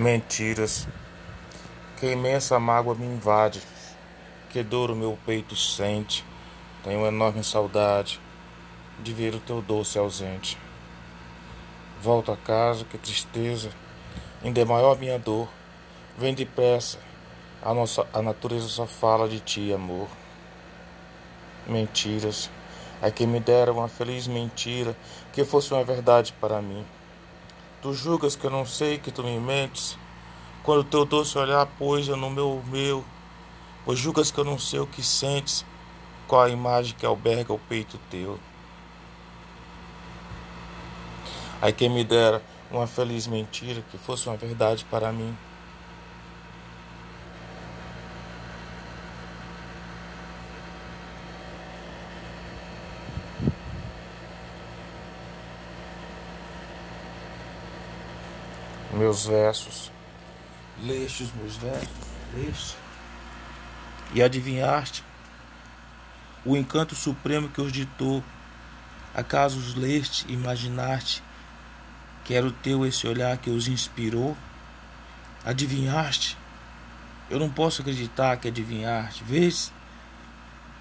Mentiras, que imensa mágoa me invade, que dor o meu peito sente. Tenho enorme saudade de ver o teu doce ausente. Volto a casa, que tristeza, ainda é maior minha dor. Vem depressa, a, nossa, a natureza só fala de ti, amor. Mentiras, é que me deram uma feliz mentira que fosse uma verdade para mim. Tu julgas que eu não sei que tu me mentes, quando teu doce olhar poisa no meu meu, pois julgas que eu não sei o que sentes, qual a imagem que alberga o peito teu. Ai quem me dera uma feliz mentira que fosse uma verdade para mim. Meus versos. Leste os meus versos, leste. E adivinhaste o encanto supremo que os ditou. Acaso os leste, imaginaste que era o teu esse olhar que os inspirou? Adivinhaste? Eu não posso acreditar que adivinhaste. Vês?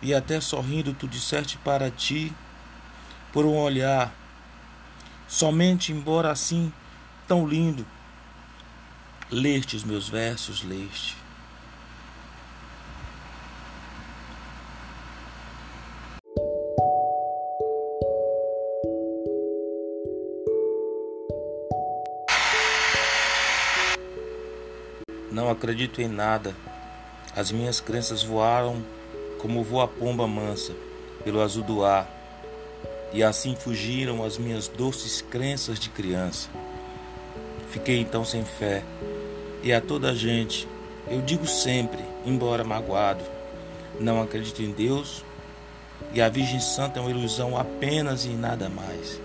E até sorrindo tu disseste para ti, por um olhar, somente embora assim tão lindo, Leste os meus versos, leste. Não acredito em nada. As minhas crenças voaram como voa a pomba mansa pelo azul do ar, e assim fugiram as minhas doces crenças de criança. Fiquei então sem fé e a toda a gente, eu digo sempre, embora magoado, não acredito em Deus e a Virgem Santa é uma ilusão apenas e nada mais.